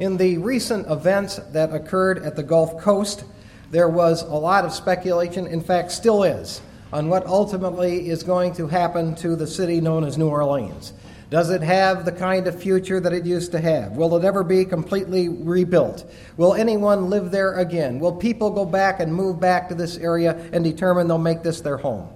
In the recent events that occurred at the Gulf Coast, there was a lot of speculation, in fact, still is, on what ultimately is going to happen to the city known as New Orleans. Does it have the kind of future that it used to have? Will it ever be completely rebuilt? Will anyone live there again? Will people go back and move back to this area and determine they'll make this their home?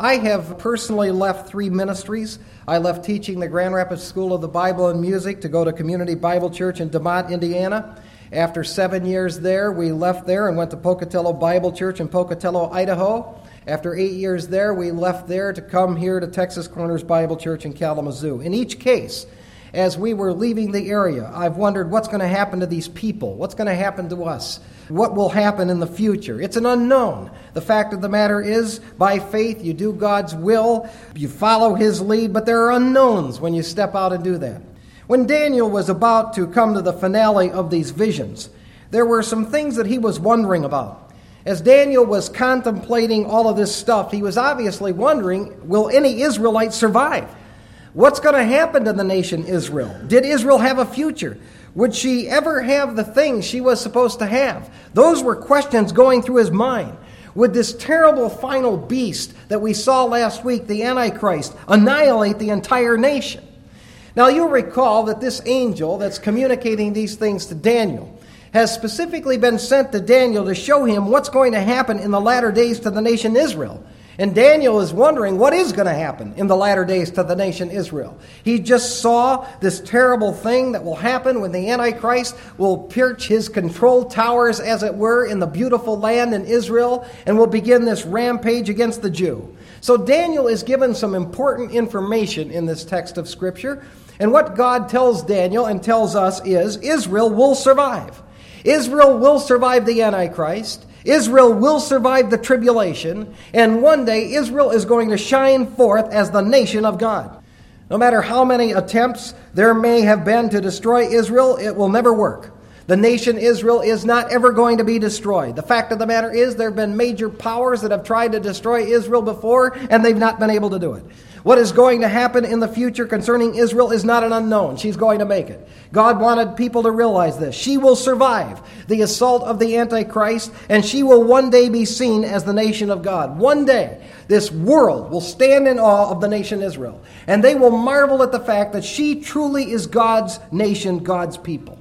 I have personally left three ministries. I left teaching the Grand Rapids School of the Bible and Music to go to Community Bible Church in DeMotte, Indiana. After seven years there, we left there and went to Pocatello Bible Church in Pocatello, Idaho. After eight years there, we left there to come here to Texas Corners Bible Church in Kalamazoo. In each case, as we were leaving the area, I've wondered what's going to happen to these people? What's going to happen to us? What will happen in the future? It's an unknown. The fact of the matter is, by faith, you do God's will, you follow His lead, but there are unknowns when you step out and do that. When Daniel was about to come to the finale of these visions, there were some things that he was wondering about. As Daniel was contemplating all of this stuff, he was obviously wondering will any Israelites survive? What's going to happen to the nation Israel? Did Israel have a future? Would she ever have the things she was supposed to have? Those were questions going through his mind. Would this terrible final beast that we saw last week, the Antichrist, annihilate the entire nation? Now, you'll recall that this angel that's communicating these things to Daniel has specifically been sent to Daniel to show him what's going to happen in the latter days to the nation Israel. And Daniel is wondering what is going to happen in the latter days to the nation Israel. He just saw this terrible thing that will happen when the Antichrist will perch his control towers, as it were, in the beautiful land in Israel and will begin this rampage against the Jew. So Daniel is given some important information in this text of Scripture. And what God tells Daniel and tells us is Israel will survive. Israel will survive the Antichrist. Israel will survive the tribulation. And one day, Israel is going to shine forth as the nation of God. No matter how many attempts there may have been to destroy Israel, it will never work. The nation Israel is not ever going to be destroyed. The fact of the matter is, there have been major powers that have tried to destroy Israel before, and they've not been able to do it. What is going to happen in the future concerning Israel is not an unknown. She's going to make it. God wanted people to realize this. She will survive the assault of the Antichrist, and she will one day be seen as the nation of God. One day, this world will stand in awe of the nation Israel, and they will marvel at the fact that she truly is God's nation, God's people.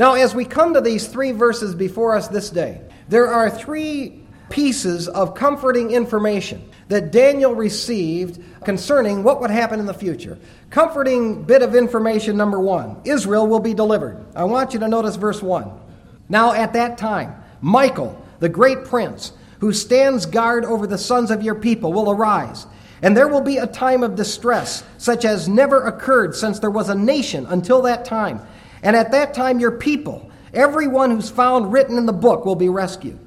Now, as we come to these three verses before us this day, there are three pieces of comforting information that Daniel received concerning what would happen in the future. Comforting bit of information number one Israel will be delivered. I want you to notice verse 1. Now, at that time, Michael, the great prince, who stands guard over the sons of your people, will arise. And there will be a time of distress, such as never occurred since there was a nation until that time. And at that time, your people, everyone who's found written in the book, will be rescued.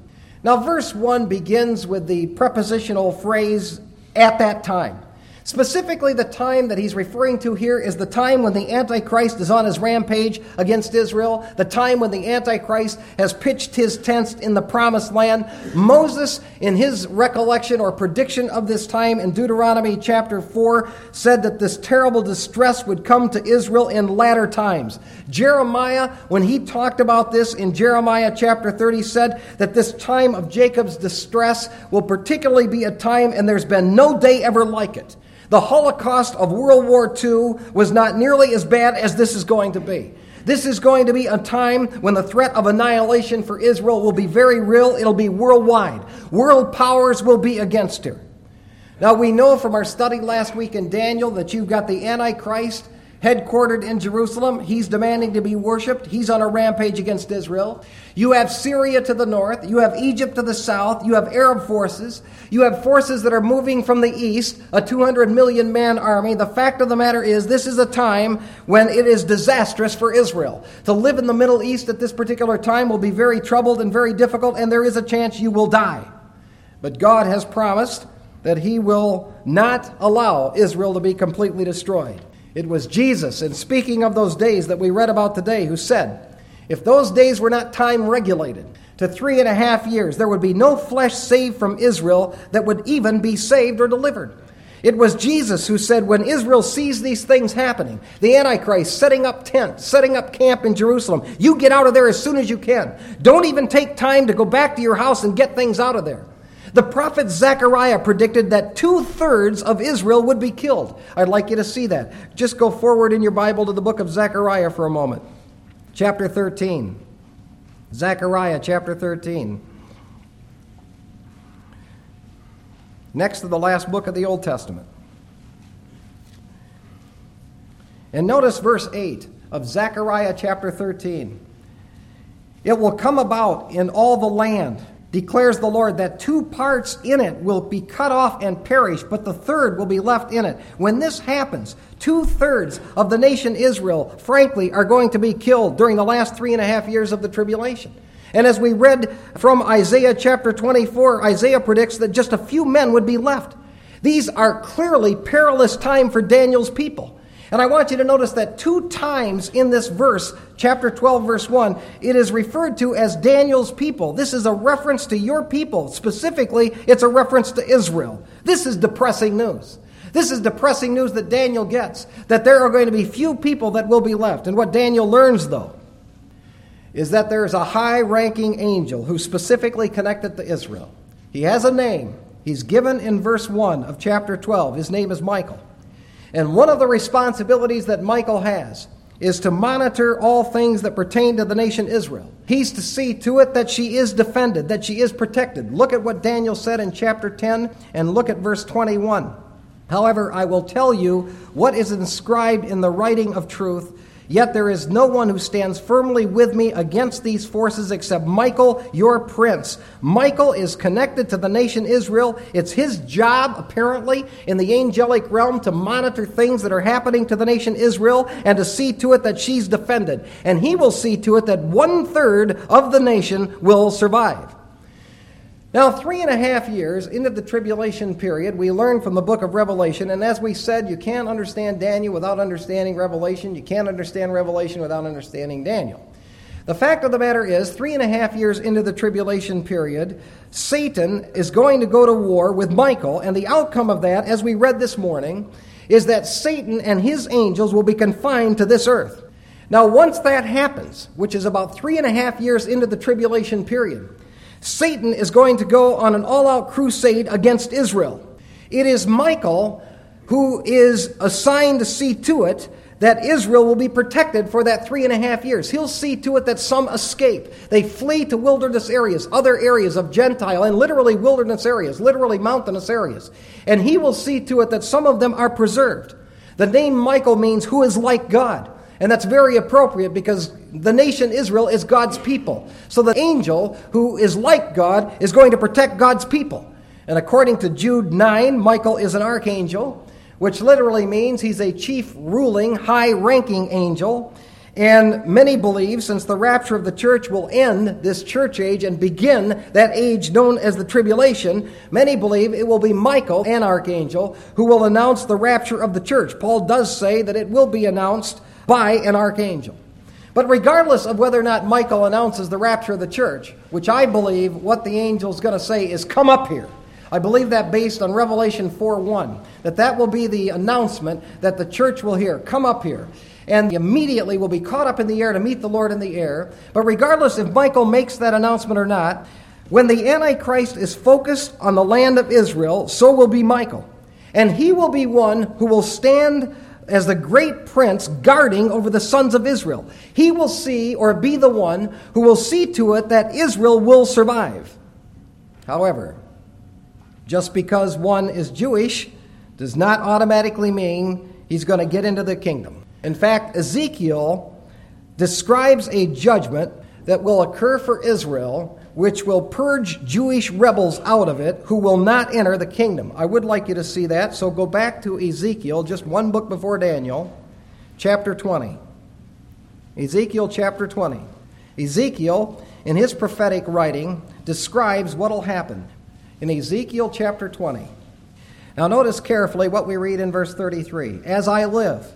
Now, verse 1 begins with the prepositional phrase, at that time. Specifically, the time that he's referring to here is the time when the Antichrist is on his rampage against Israel, the time when the Antichrist has pitched his tents in the promised land. Moses, in his recollection or prediction of this time in Deuteronomy chapter 4, said that this terrible distress would come to Israel in latter times. Jeremiah, when he talked about this in Jeremiah chapter 30, said that this time of Jacob's distress will particularly be a time, and there's been no day ever like it. The Holocaust of World War II was not nearly as bad as this is going to be. This is going to be a time when the threat of annihilation for Israel will be very real. It'll be worldwide. World powers will be against her. Now, we know from our study last week in Daniel that you've got the Antichrist headquartered in Jerusalem. He's demanding to be worshiped. He's on a rampage against Israel. You have Syria to the north. You have Egypt to the south. You have Arab forces. You have forces that are moving from the east, a 200 million man army. The fact of the matter is, this is a time when it is disastrous for Israel. To live in the Middle East at this particular time will be very troubled and very difficult, and there is a chance you will die. But God has promised that He will not allow Israel to be completely destroyed. It was Jesus, and speaking of those days that we read about today, who said, If those days were not time regulated to three and a half years, there would be no flesh saved from Israel that would even be saved or delivered. It was Jesus who said, when Israel sees these things happening, the Antichrist setting up tent, setting up camp in Jerusalem, you get out of there as soon as you can. Don't even take time to go back to your house and get things out of there. The prophet Zechariah predicted that two thirds of Israel would be killed. I'd like you to see that. Just go forward in your Bible to the book of Zechariah for a moment. Chapter 13. Zechariah chapter 13. next to the last book of the Old Testament. And notice verse 8 of Zechariah chapter 13. It will come about in all the land, declares the Lord, that two parts in it will be cut off and perish, but the third will be left in it. When this happens, two thirds of the nation Israel, frankly, are going to be killed during the last three and a half years of the tribulation. And as we read from Isaiah chapter 24, Isaiah predicts that just a few men would be left. These are clearly perilous time for Daniel's people. And I want you to notice that two times in this verse, chapter 12, verse 1, it is referred to as Daniel's people. This is a reference to your people. Specifically, it's a reference to Israel. This is depressing news. This is depressing news that Daniel gets that there are going to be few people that will be left. And what Daniel learns, though, is that there is a high ranking angel who's specifically connected to Israel. He has a name. He's given in verse 1 of chapter 12. His name is Michael. And one of the responsibilities that Michael has is to monitor all things that pertain to the nation Israel. He's to see to it that she is defended, that she is protected. Look at what Daniel said in chapter 10 and look at verse 21. However, I will tell you what is inscribed in the writing of truth Yet there is no one who stands firmly with me against these forces except Michael, your prince. Michael is connected to the nation Israel. It's his job, apparently, in the angelic realm to monitor things that are happening to the nation Israel and to see to it that she's defended. And he will see to it that one third of the nation will survive. Now, three and a half years into the tribulation period, we learn from the book of Revelation, and as we said, you can't understand Daniel without understanding Revelation. You can't understand Revelation without understanding Daniel. The fact of the matter is, three and a half years into the tribulation period, Satan is going to go to war with Michael, and the outcome of that, as we read this morning, is that Satan and his angels will be confined to this earth. Now, once that happens, which is about three and a half years into the tribulation period, Satan is going to go on an all out crusade against Israel. It is Michael who is assigned to see to it that Israel will be protected for that three and a half years. He'll see to it that some escape. They flee to wilderness areas, other areas of Gentile, and literally wilderness areas, literally mountainous areas. And he will see to it that some of them are preserved. The name Michael means who is like God. And that's very appropriate because the nation Israel is God's people. So the angel who is like God is going to protect God's people. And according to Jude 9, Michael is an archangel, which literally means he's a chief ruling, high ranking angel. And many believe, since the rapture of the church will end this church age and begin that age known as the tribulation, many believe it will be Michael, an archangel, who will announce the rapture of the church. Paul does say that it will be announced by an archangel. But regardless of whether or not Michael announces the rapture of the church, which I believe what the angel's going to say is, Come up here. I believe that based on Revelation 4 1, that that will be the announcement that the church will hear. Come up here. And immediately will be caught up in the air to meet the Lord in the air. But regardless if Michael makes that announcement or not, when the Antichrist is focused on the land of Israel, so will be Michael. And he will be one who will stand as the great prince guarding over the sons of Israel. He will see or be the one who will see to it that Israel will survive. However, just because one is Jewish does not automatically mean he's going to get into the kingdom. In fact, Ezekiel describes a judgment that will occur for Israel which will purge Jewish rebels out of it who will not enter the kingdom. I would like you to see that, so go back to Ezekiel, just one book before Daniel, chapter 20. Ezekiel chapter 20. Ezekiel, in his prophetic writing, describes what will happen in Ezekiel chapter 20. Now, notice carefully what we read in verse 33 As I live,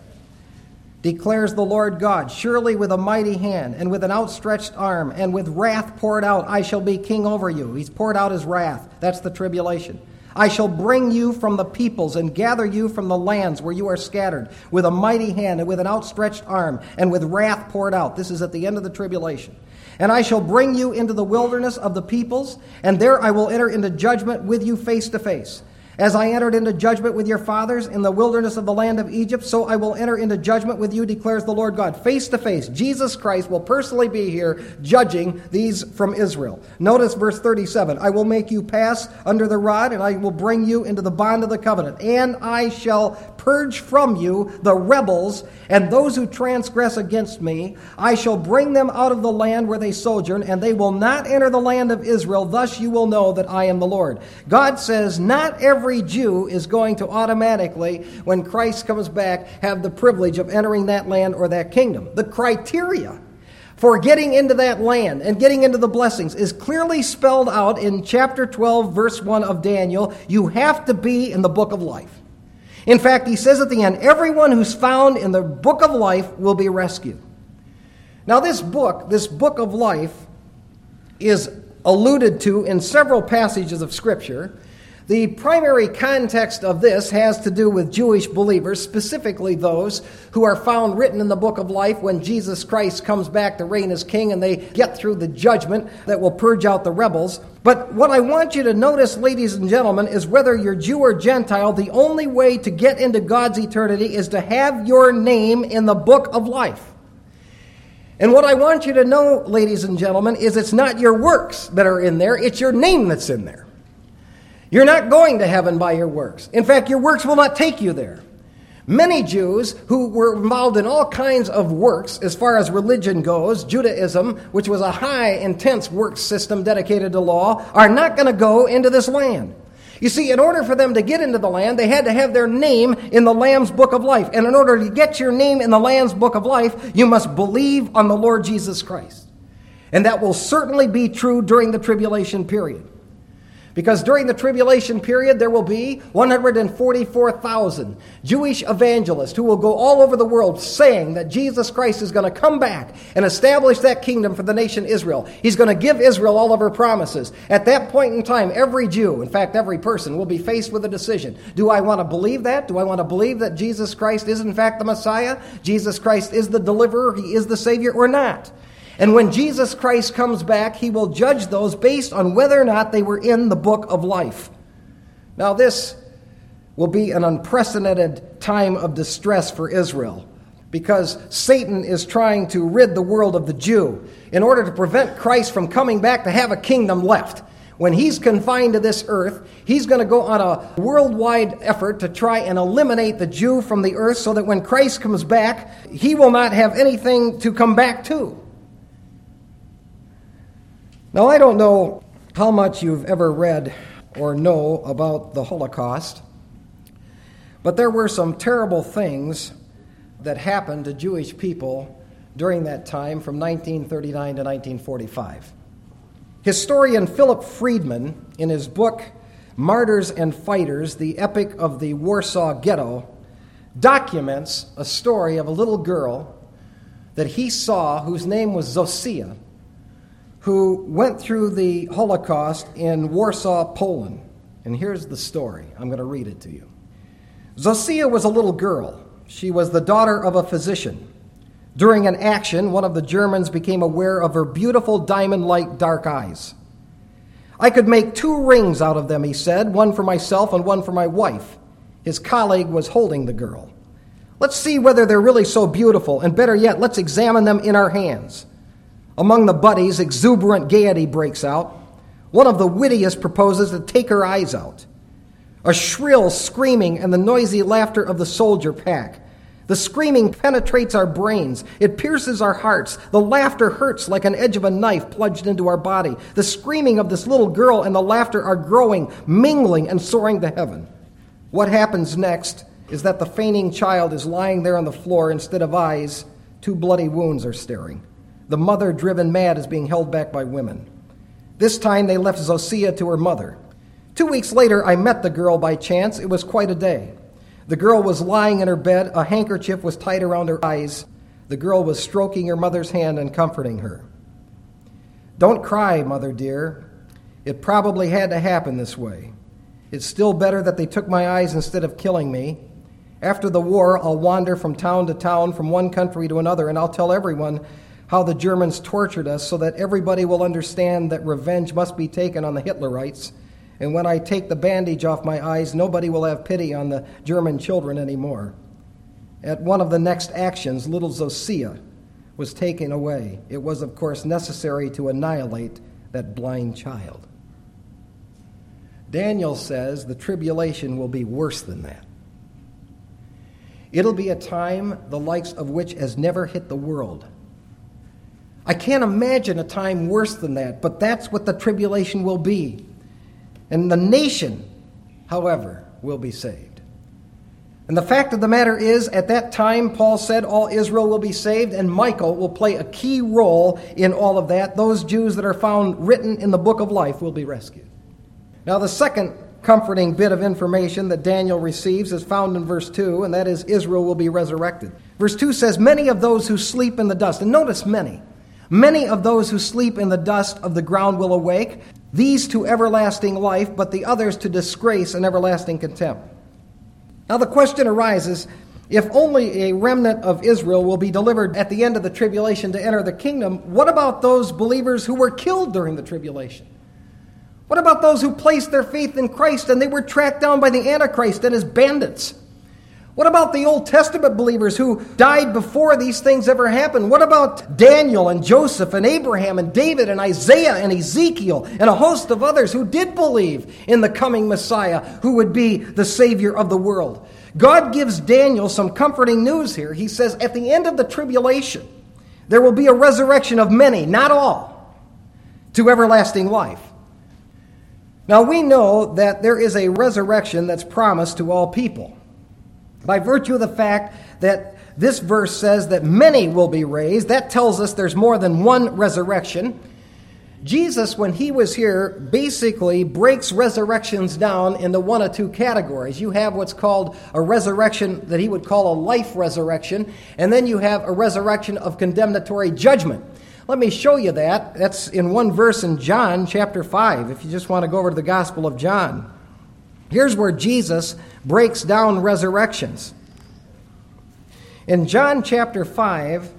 declares the Lord God. Surely with a mighty hand and with an outstretched arm and with wrath poured out, I shall be king over you. He's poured out his wrath. That's the tribulation. I shall bring you from the peoples and gather you from the lands where you are scattered with a mighty hand and with an outstretched arm and with wrath poured out. This is at the end of the tribulation. And I shall bring you into the wilderness of the peoples, and there I will enter into judgment with you face to face. As I entered into judgment with your fathers in the wilderness of the land of Egypt, so I will enter into judgment with you, declares the Lord God. Face to face, Jesus Christ will personally be here judging these from Israel. Notice verse 37 I will make you pass under the rod, and I will bring you into the bond of the covenant. And I shall purge from you the rebels and those who transgress against me. I shall bring them out of the land where they sojourn, and they will not enter the land of Israel. Thus you will know that I am the Lord. God says, Not every Jew is going to automatically, when Christ comes back, have the privilege of entering that land or that kingdom. The criteria for getting into that land and getting into the blessings is clearly spelled out in chapter 12, verse 1 of Daniel. You have to be in the book of life. In fact, he says at the end, everyone who's found in the book of life will be rescued. Now, this book, this book of life, is alluded to in several passages of Scripture. The primary context of this has to do with Jewish believers, specifically those who are found written in the book of life when Jesus Christ comes back to reign as king and they get through the judgment that will purge out the rebels. But what I want you to notice, ladies and gentlemen, is whether you're Jew or Gentile, the only way to get into God's eternity is to have your name in the book of life. And what I want you to know, ladies and gentlemen, is it's not your works that are in there, it's your name that's in there. You're not going to heaven by your works. In fact, your works will not take you there. Many Jews who were involved in all kinds of works as far as religion goes, Judaism, which was a high, intense work system dedicated to law, are not going to go into this land. You see, in order for them to get into the land, they had to have their name in the Lamb's book of life. And in order to get your name in the Lamb's book of life, you must believe on the Lord Jesus Christ. And that will certainly be true during the tribulation period. Because during the tribulation period, there will be 144,000 Jewish evangelists who will go all over the world saying that Jesus Christ is going to come back and establish that kingdom for the nation Israel. He's going to give Israel all of her promises. At that point in time, every Jew, in fact, every person, will be faced with a decision. Do I want to believe that? Do I want to believe that Jesus Christ is, in fact, the Messiah? Jesus Christ is the deliverer? He is the Savior or not? And when Jesus Christ comes back, he will judge those based on whether or not they were in the book of life. Now, this will be an unprecedented time of distress for Israel because Satan is trying to rid the world of the Jew in order to prevent Christ from coming back to have a kingdom left. When he's confined to this earth, he's going to go on a worldwide effort to try and eliminate the Jew from the earth so that when Christ comes back, he will not have anything to come back to. Now, I don't know how much you've ever read or know about the Holocaust, but there were some terrible things that happened to Jewish people during that time from 1939 to 1945. Historian Philip Friedman, in his book Martyrs and Fighters The Epic of the Warsaw Ghetto, documents a story of a little girl that he saw whose name was Zosia who went through the Holocaust in Warsaw, Poland. And here's the story. I'm going to read it to you. Zosia was a little girl. She was the daughter of a physician. During an action, one of the Germans became aware of her beautiful diamond like dark eyes. I could make two rings out of them, he said, one for myself and one for my wife. His colleague was holding the girl. Let's see whether they're really so beautiful, and better yet, let's examine them in our hands. Among the buddies, exuberant gaiety breaks out. One of the wittiest proposes to take her eyes out. A shrill screaming and the noisy laughter of the soldier pack. The screaming penetrates our brains. It pierces our hearts. The laughter hurts like an edge of a knife plunged into our body. The screaming of this little girl and the laughter are growing, mingling, and soaring to heaven. What happens next is that the fainting child is lying there on the floor instead of eyes. Two bloody wounds are staring. The mother, driven mad, is being held back by women. This time they left Zosia to her mother. Two weeks later, I met the girl by chance. It was quite a day. The girl was lying in her bed, a handkerchief was tied around her eyes. The girl was stroking her mother's hand and comforting her. Don't cry, mother dear. It probably had to happen this way. It's still better that they took my eyes instead of killing me. After the war, I'll wander from town to town, from one country to another, and I'll tell everyone how the Germans tortured us so that everybody will understand that revenge must be taken on the Hitlerites. And when I take the bandage off my eyes, nobody will have pity on the German children anymore. At one of the next actions, little Zosia was taken away. It was, of course, necessary to annihilate that blind child. Daniel says the tribulation will be worse than that. It'll be a time the likes of which has never hit the world. I can't imagine a time worse than that, but that's what the tribulation will be. And the nation, however, will be saved. And the fact of the matter is, at that time, Paul said all Israel will be saved, and Michael will play a key role in all of that. Those Jews that are found written in the book of life will be rescued. Now, the second comforting bit of information that Daniel receives is found in verse 2, and that is Israel will be resurrected. Verse 2 says, Many of those who sleep in the dust, and notice many, many of those who sleep in the dust of the ground will awake, these to everlasting life, but the others to disgrace and everlasting contempt. Now the question arises if only a remnant of Israel will be delivered at the end of the tribulation to enter the kingdom, what about those believers who were killed during the tribulation? What about those who placed their faith in Christ and they were tracked down by the Antichrist and his bandits? What about the Old Testament believers who died before these things ever happened? What about Daniel and Joseph and Abraham and David and Isaiah and Ezekiel and a host of others who did believe in the coming Messiah who would be the Savior of the world? God gives Daniel some comforting news here. He says, At the end of the tribulation, there will be a resurrection of many, not all, to everlasting life. Now we know that there is a resurrection that's promised to all people. By virtue of the fact that this verse says that many will be raised, that tells us there's more than one resurrection. Jesus, when he was here, basically breaks resurrections down into one or two categories. You have what's called a resurrection that he would call a life resurrection, and then you have a resurrection of condemnatory judgment. Let me show you that. That's in one verse in John chapter 5, if you just want to go over to the Gospel of John. Here's where Jesus breaks down resurrections. In John chapter 5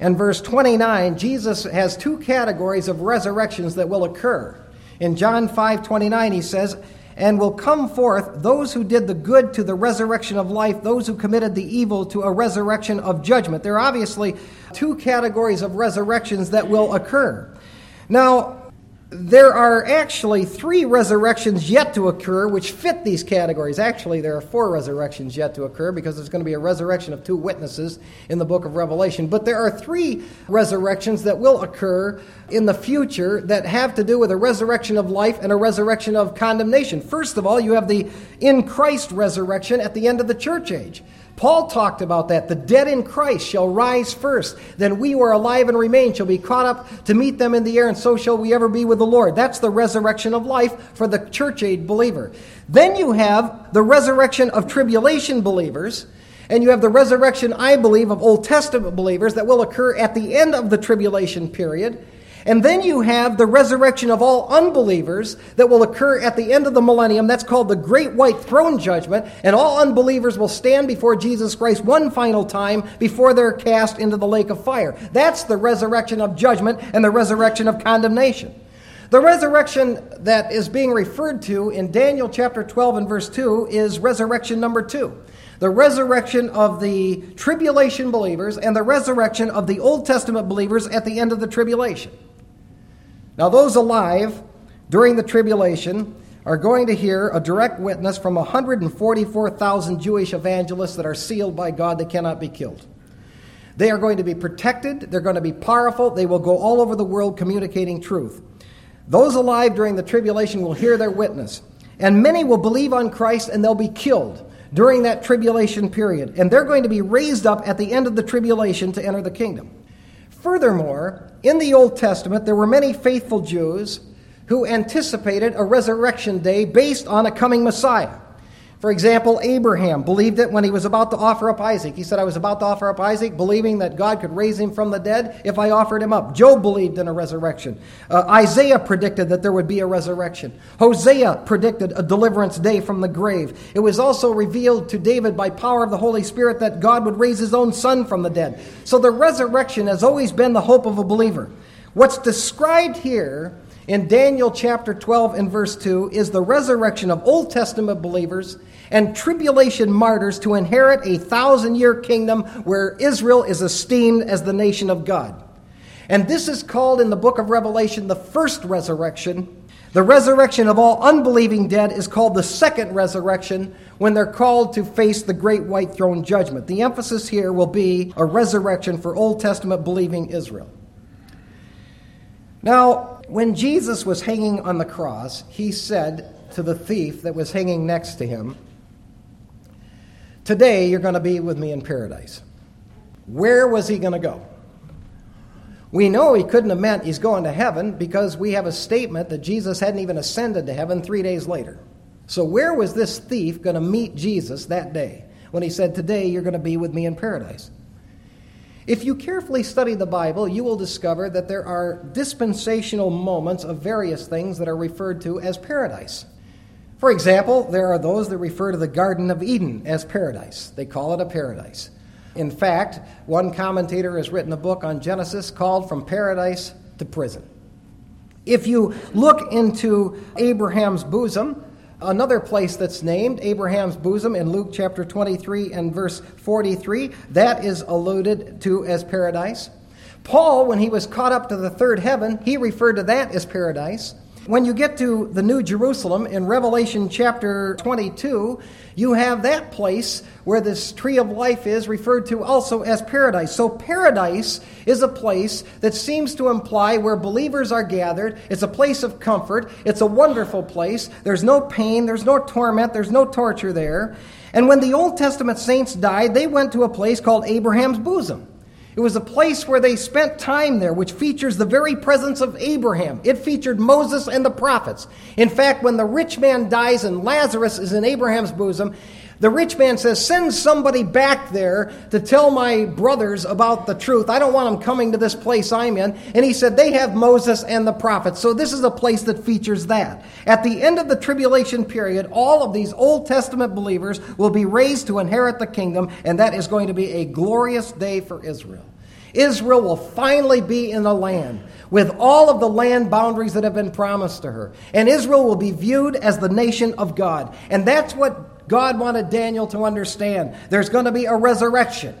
and verse 29, Jesus has two categories of resurrections that will occur. In John 5 29, he says, and will come forth those who did the good to the resurrection of life, those who committed the evil to a resurrection of judgment. There are obviously two categories of resurrections that will occur. Now, there are actually three resurrections yet to occur which fit these categories. Actually, there are four resurrections yet to occur because there's going to be a resurrection of two witnesses in the book of Revelation. But there are three resurrections that will occur in the future that have to do with a resurrection of life and a resurrection of condemnation. First of all, you have the in Christ resurrection at the end of the church age. Paul talked about that. The dead in Christ shall rise first. Then we who are alive and remain shall be caught up to meet them in the air, and so shall we ever be with the Lord. That's the resurrection of life for the church age believer. Then you have the resurrection of tribulation believers. And you have the resurrection, I believe, of Old Testament believers that will occur at the end of the tribulation period. And then you have the resurrection of all unbelievers that will occur at the end of the millennium. That's called the Great White Throne Judgment. And all unbelievers will stand before Jesus Christ one final time before they're cast into the lake of fire. That's the resurrection of judgment and the resurrection of condemnation. The resurrection that is being referred to in Daniel chapter 12 and verse 2 is resurrection number 2 the resurrection of the tribulation believers and the resurrection of the Old Testament believers at the end of the tribulation. Now, those alive during the tribulation are going to hear a direct witness from 144,000 Jewish evangelists that are sealed by God that cannot be killed. They are going to be protected, they're going to be powerful, they will go all over the world communicating truth. Those alive during the tribulation will hear their witness, and many will believe on Christ and they'll be killed during that tribulation period. And they're going to be raised up at the end of the tribulation to enter the kingdom. Furthermore, in the Old Testament, there were many faithful Jews who anticipated a resurrection day based on a coming Messiah. For example, Abraham believed it when he was about to offer up Isaac. He said, I was about to offer up Isaac, believing that God could raise him from the dead if I offered him up. Job believed in a resurrection. Uh, Isaiah predicted that there would be a resurrection. Hosea predicted a deliverance day from the grave. It was also revealed to David by power of the Holy Spirit that God would raise his own son from the dead. So the resurrection has always been the hope of a believer. What's described here in Daniel chapter 12 and verse 2 is the resurrection of Old Testament believers and tribulation martyrs to inherit a thousand year kingdom where Israel is esteemed as the nation of God. And this is called in the book of Revelation the first resurrection. The resurrection of all unbelieving dead is called the second resurrection when they're called to face the great white throne judgment. The emphasis here will be a resurrection for Old Testament believing Israel. Now, when Jesus was hanging on the cross, he said to the thief that was hanging next to him, Today you're going to be with me in paradise. Where was he going to go? We know he couldn't have meant he's going to heaven because we have a statement that Jesus hadn't even ascended to heaven three days later. So, where was this thief going to meet Jesus that day when he said, Today you're going to be with me in paradise? If you carefully study the Bible, you will discover that there are dispensational moments of various things that are referred to as paradise. For example, there are those that refer to the Garden of Eden as paradise. They call it a paradise. In fact, one commentator has written a book on Genesis called From Paradise to Prison. If you look into Abraham's bosom, Another place that's named, Abraham's bosom, in Luke chapter 23 and verse 43, that is alluded to as paradise. Paul, when he was caught up to the third heaven, he referred to that as paradise. When you get to the New Jerusalem in Revelation chapter 22, you have that place where this tree of life is referred to also as paradise. So, paradise is a place that seems to imply where believers are gathered. It's a place of comfort. It's a wonderful place. There's no pain, there's no torment, there's no torture there. And when the Old Testament saints died, they went to a place called Abraham's bosom. It was a place where they spent time there, which features the very presence of Abraham. It featured Moses and the prophets. In fact, when the rich man dies and Lazarus is in Abraham's bosom, the rich man says, Send somebody back there to tell my brothers about the truth. I don't want them coming to this place I'm in. And he said, They have Moses and the prophets. So this is a place that features that. At the end of the tribulation period, all of these Old Testament believers will be raised to inherit the kingdom, and that is going to be a glorious day for Israel. Israel will finally be in the land with all of the land boundaries that have been promised to her. And Israel will be viewed as the nation of God. And that's what God wanted Daniel to understand there's going to be a resurrection.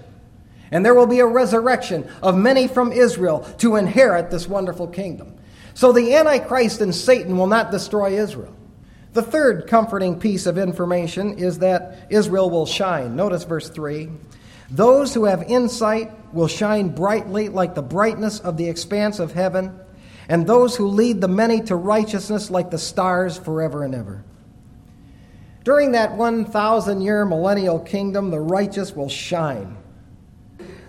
And there will be a resurrection of many from Israel to inherit this wonderful kingdom. So the Antichrist and Satan will not destroy Israel. The third comforting piece of information is that Israel will shine. Notice verse 3. Those who have insight will shine brightly like the brightness of the expanse of heaven, and those who lead the many to righteousness like the stars forever and ever. During that 1,000 year millennial kingdom, the righteous will shine.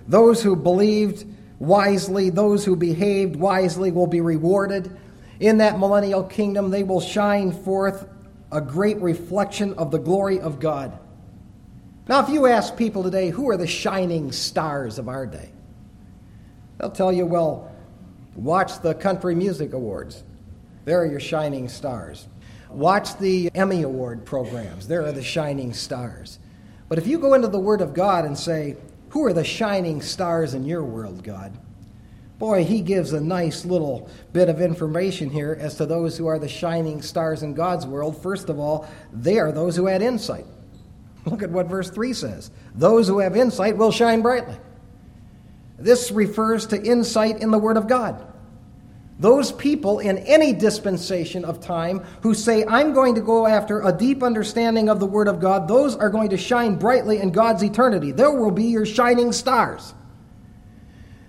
Those who believed wisely, those who behaved wisely, will be rewarded. In that millennial kingdom, they will shine forth a great reflection of the glory of God. Now, if you ask people today, who are the shining stars of our day? They'll tell you, well, watch the Country Music Awards. There are your shining stars. Watch the Emmy Award programs. There are the shining stars. But if you go into the Word of God and say, Who are the shining stars in your world, God? Boy, he gives a nice little bit of information here as to those who are the shining stars in God's world. First of all, they are those who had insight. Look at what verse 3 says Those who have insight will shine brightly. This refers to insight in the Word of God. Those people in any dispensation of time who say, I'm going to go after a deep understanding of the Word of God, those are going to shine brightly in God's eternity. There will be your shining stars.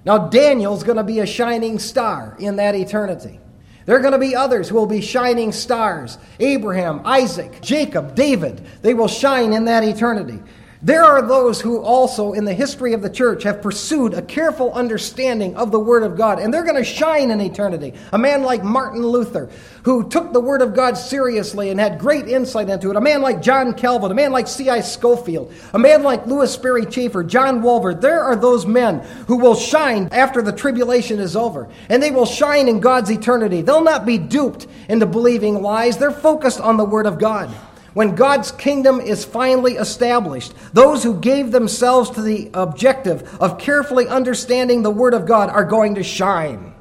Now, Daniel's going to be a shining star in that eternity. There are going to be others who will be shining stars Abraham, Isaac, Jacob, David. They will shine in that eternity. There are those who also, in the history of the church, have pursued a careful understanding of the Word of God, and they're going to shine in eternity. A man like Martin Luther, who took the Word of God seriously and had great insight into it. A man like John Calvin, a man like C.I. Scofield, a man like Lewis Sperry Chafer, John Walvoord. There are those men who will shine after the tribulation is over, and they will shine in God's eternity. They'll not be duped into believing lies, they're focused on the Word of God. When God's kingdom is finally established, those who gave themselves to the objective of carefully understanding the Word of God are going to shine.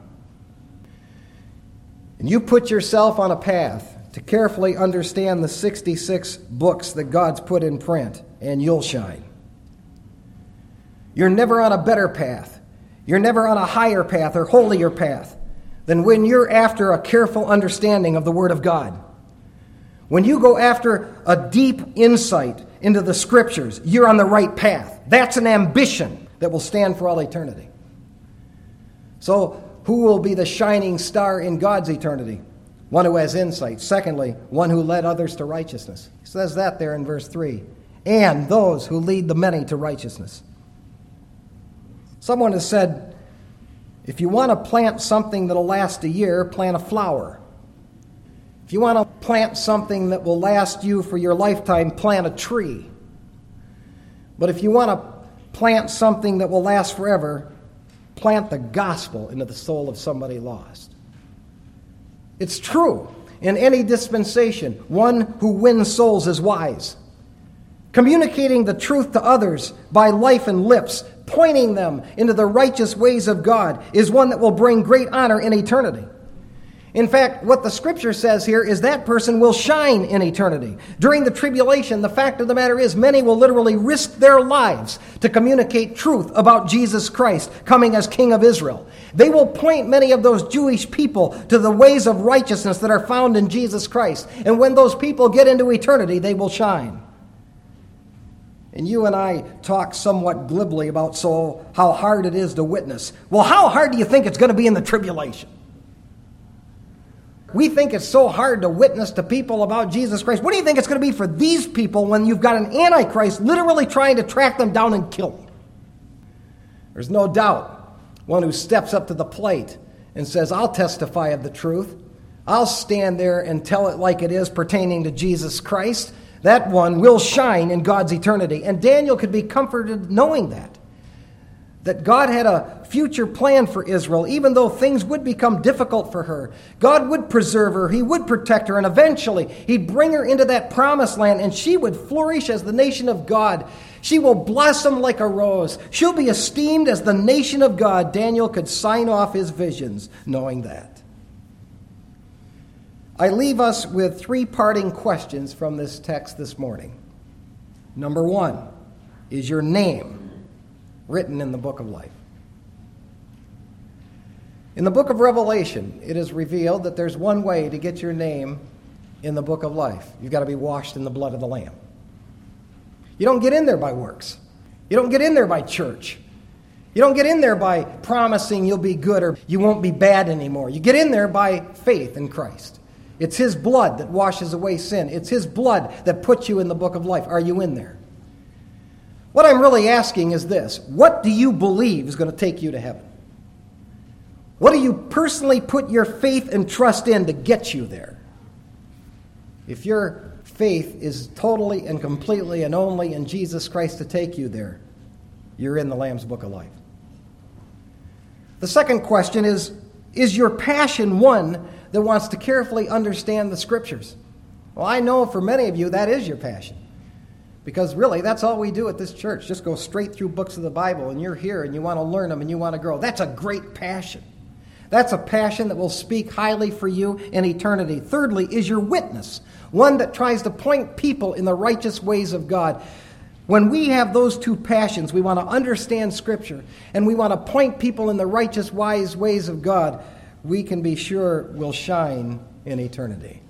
And you put yourself on a path to carefully understand the 66 books that God's put in print, and you'll shine. You're never on a better path. You're never on a higher path or holier path than when you're after a careful understanding of the Word of God. When you go after a deep insight into the scriptures, you're on the right path. That's an ambition that will stand for all eternity. So, who will be the shining star in God's eternity? One who has insight. Secondly, one who led others to righteousness. He says that there in verse 3. And those who lead the many to righteousness. Someone has said, if you want to plant something that'll last a year, plant a flower. If you want to plant something that will last you for your lifetime, plant a tree. But if you want to plant something that will last forever, plant the gospel into the soul of somebody lost. It's true. In any dispensation, one who wins souls is wise. Communicating the truth to others by life and lips, pointing them into the righteous ways of God, is one that will bring great honor in eternity. In fact, what the scripture says here is that person will shine in eternity. During the tribulation, the fact of the matter is, many will literally risk their lives to communicate truth about Jesus Christ coming as King of Israel. They will point many of those Jewish people to the ways of righteousness that are found in Jesus Christ. And when those people get into eternity, they will shine. And you and I talk somewhat glibly about so how hard it is to witness. Well, how hard do you think it's going to be in the tribulation? We think it's so hard to witness to people about Jesus Christ. What do you think it's going to be for these people when you've got an Antichrist literally trying to track them down and kill them? There's no doubt one who steps up to the plate and says, I'll testify of the truth. I'll stand there and tell it like it is pertaining to Jesus Christ. That one will shine in God's eternity. And Daniel could be comforted knowing that that God had a future plan for Israel, even though things would become difficult for her. God would preserve her, He would protect her, and eventually He'd bring her into that promised land, and she would flourish as the nation of God. She will blossom like a rose. She'll be esteemed as the nation of God. Daniel could sign off his visions knowing that. I leave us with three parting questions from this text this morning. Number one, is your name written in the book of life. In the book of Revelation, it is revealed that there's one way to get your name in the book of life. You've got to be washed in the blood of the Lamb. You don't get in there by works. You don't get in there by church. You don't get in there by promising you'll be good or you won't be bad anymore. You get in there by faith in Christ. It's His blood that washes away sin. It's His blood that puts you in the book of life. Are you in there? What I'm really asking is this What do you believe is going to take you to heaven? What do you personally put your faith and trust in to get you there? If your faith is totally and completely and only in Jesus Christ to take you there, you're in the Lamb's Book of Life. The second question is Is your passion one that wants to carefully understand the Scriptures? Well, I know for many of you that is your passion. Because really, that's all we do at this church. Just go straight through books of the Bible, and you're here and you want to learn them and you want to grow. That's a great passion. That's a passion that will speak highly for you in eternity. Thirdly, is your witness, one that tries to point people in the righteous ways of God. When we have those two passions, we want to understand Scripture and we want to point people in the righteous, wise ways of God, we can be sure will shine in eternity.